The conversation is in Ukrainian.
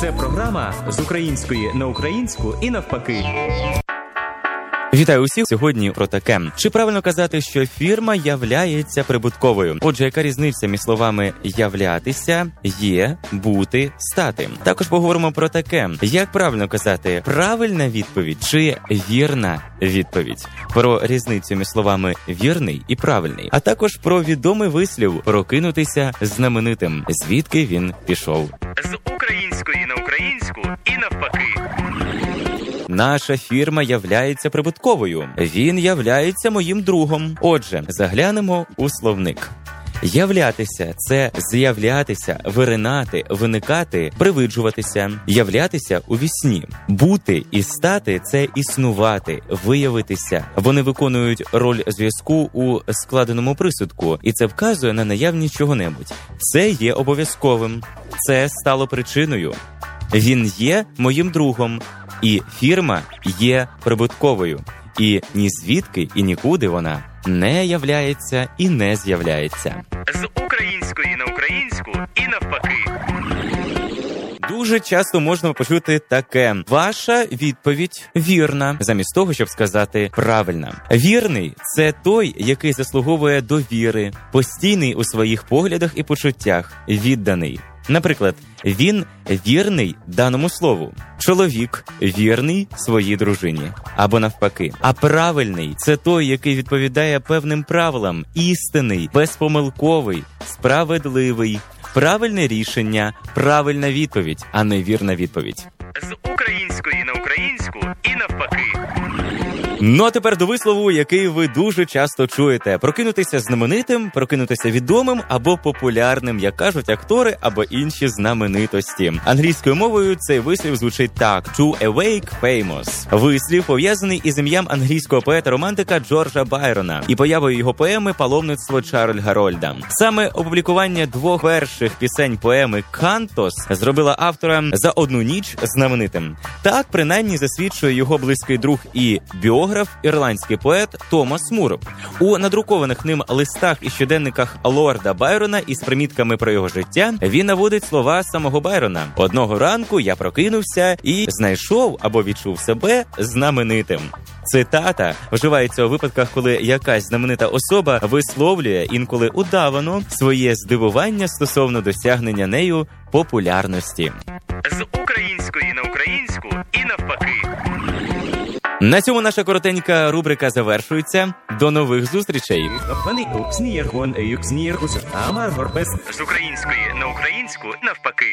Це програма з української на українську і навпаки. Вітаю усіх сьогодні про таке. Чи правильно казати, що фірма являється прибутковою? Отже, яка різниця між словами являтися, є, бути, стати? Також поговоримо про таке: як правильно казати, правильна відповідь чи вірна відповідь? Про різницю між словами вірний і правильний, а також про відомий вислів прокинутися знаменитим, звідки він пішов. З української на і навпаки. Наша фірма являється прибутковою. Він являється моїм другом. Отже, заглянемо у словник. Являтися це з'являтися, виринати, виникати, привиджуватися, являтися у вісні. Бути і стати це існувати, виявитися. Вони виконують роль зв'язку у складеному присудку, і це вказує на наявність чого-небудь. Це є обов'язковим, це стало причиною. Він є моїм другом, і фірма є прибутковою. І ні звідки і нікуди вона не являється і не з'являється. З української на українську і навпаки. Дуже часто можна почути таке: ваша відповідь вірна, замість того, щоб сказати правильна. Вірний це той, який заслуговує довіри, постійний у своїх поглядах і почуттях, відданий. Наприклад, він вірний даному слову, чоловік вірний своїй дружині, або навпаки. А правильний це той, який відповідає певним правилам, істинний, безпомилковий, справедливий, правильне рішення, правильна відповідь, а не вірна відповідь. З української на українську і навпаки. Ну а тепер до вислову, який ви дуже часто чуєте: прокинутися знаменитим, прокинутися відомим або популярним, як кажуть актори або інші знаменитості. Англійською мовою цей вислів звучить так: to awake famous. Вислів пов'язаний із ім'ям англійського поета-романтика Джорджа Байрона і появою його поеми Паломництво Чарль Гарольда. Саме опублікування двох перших пісень поеми Кантос зробила автора за одну ніч знаменитим. Так принаймні засвідчує його близький друг і біограф біограф, ірландський поет Томас Мур. У надрукованих ним листах і щоденниках Лорда Байрона із примітками про його життя він наводить слова самого Байрона. Одного ранку я прокинувся і знайшов або відчув себе знаменитим. Цитата вживається у випадках, коли якась знаменита особа висловлює інколи удавано своє здивування стосовно досягнення нею популярності. З української на українську і навпаки. На цьому наша коротенька рубрика завершується. До нових зустрічей. З української на українську навпаки.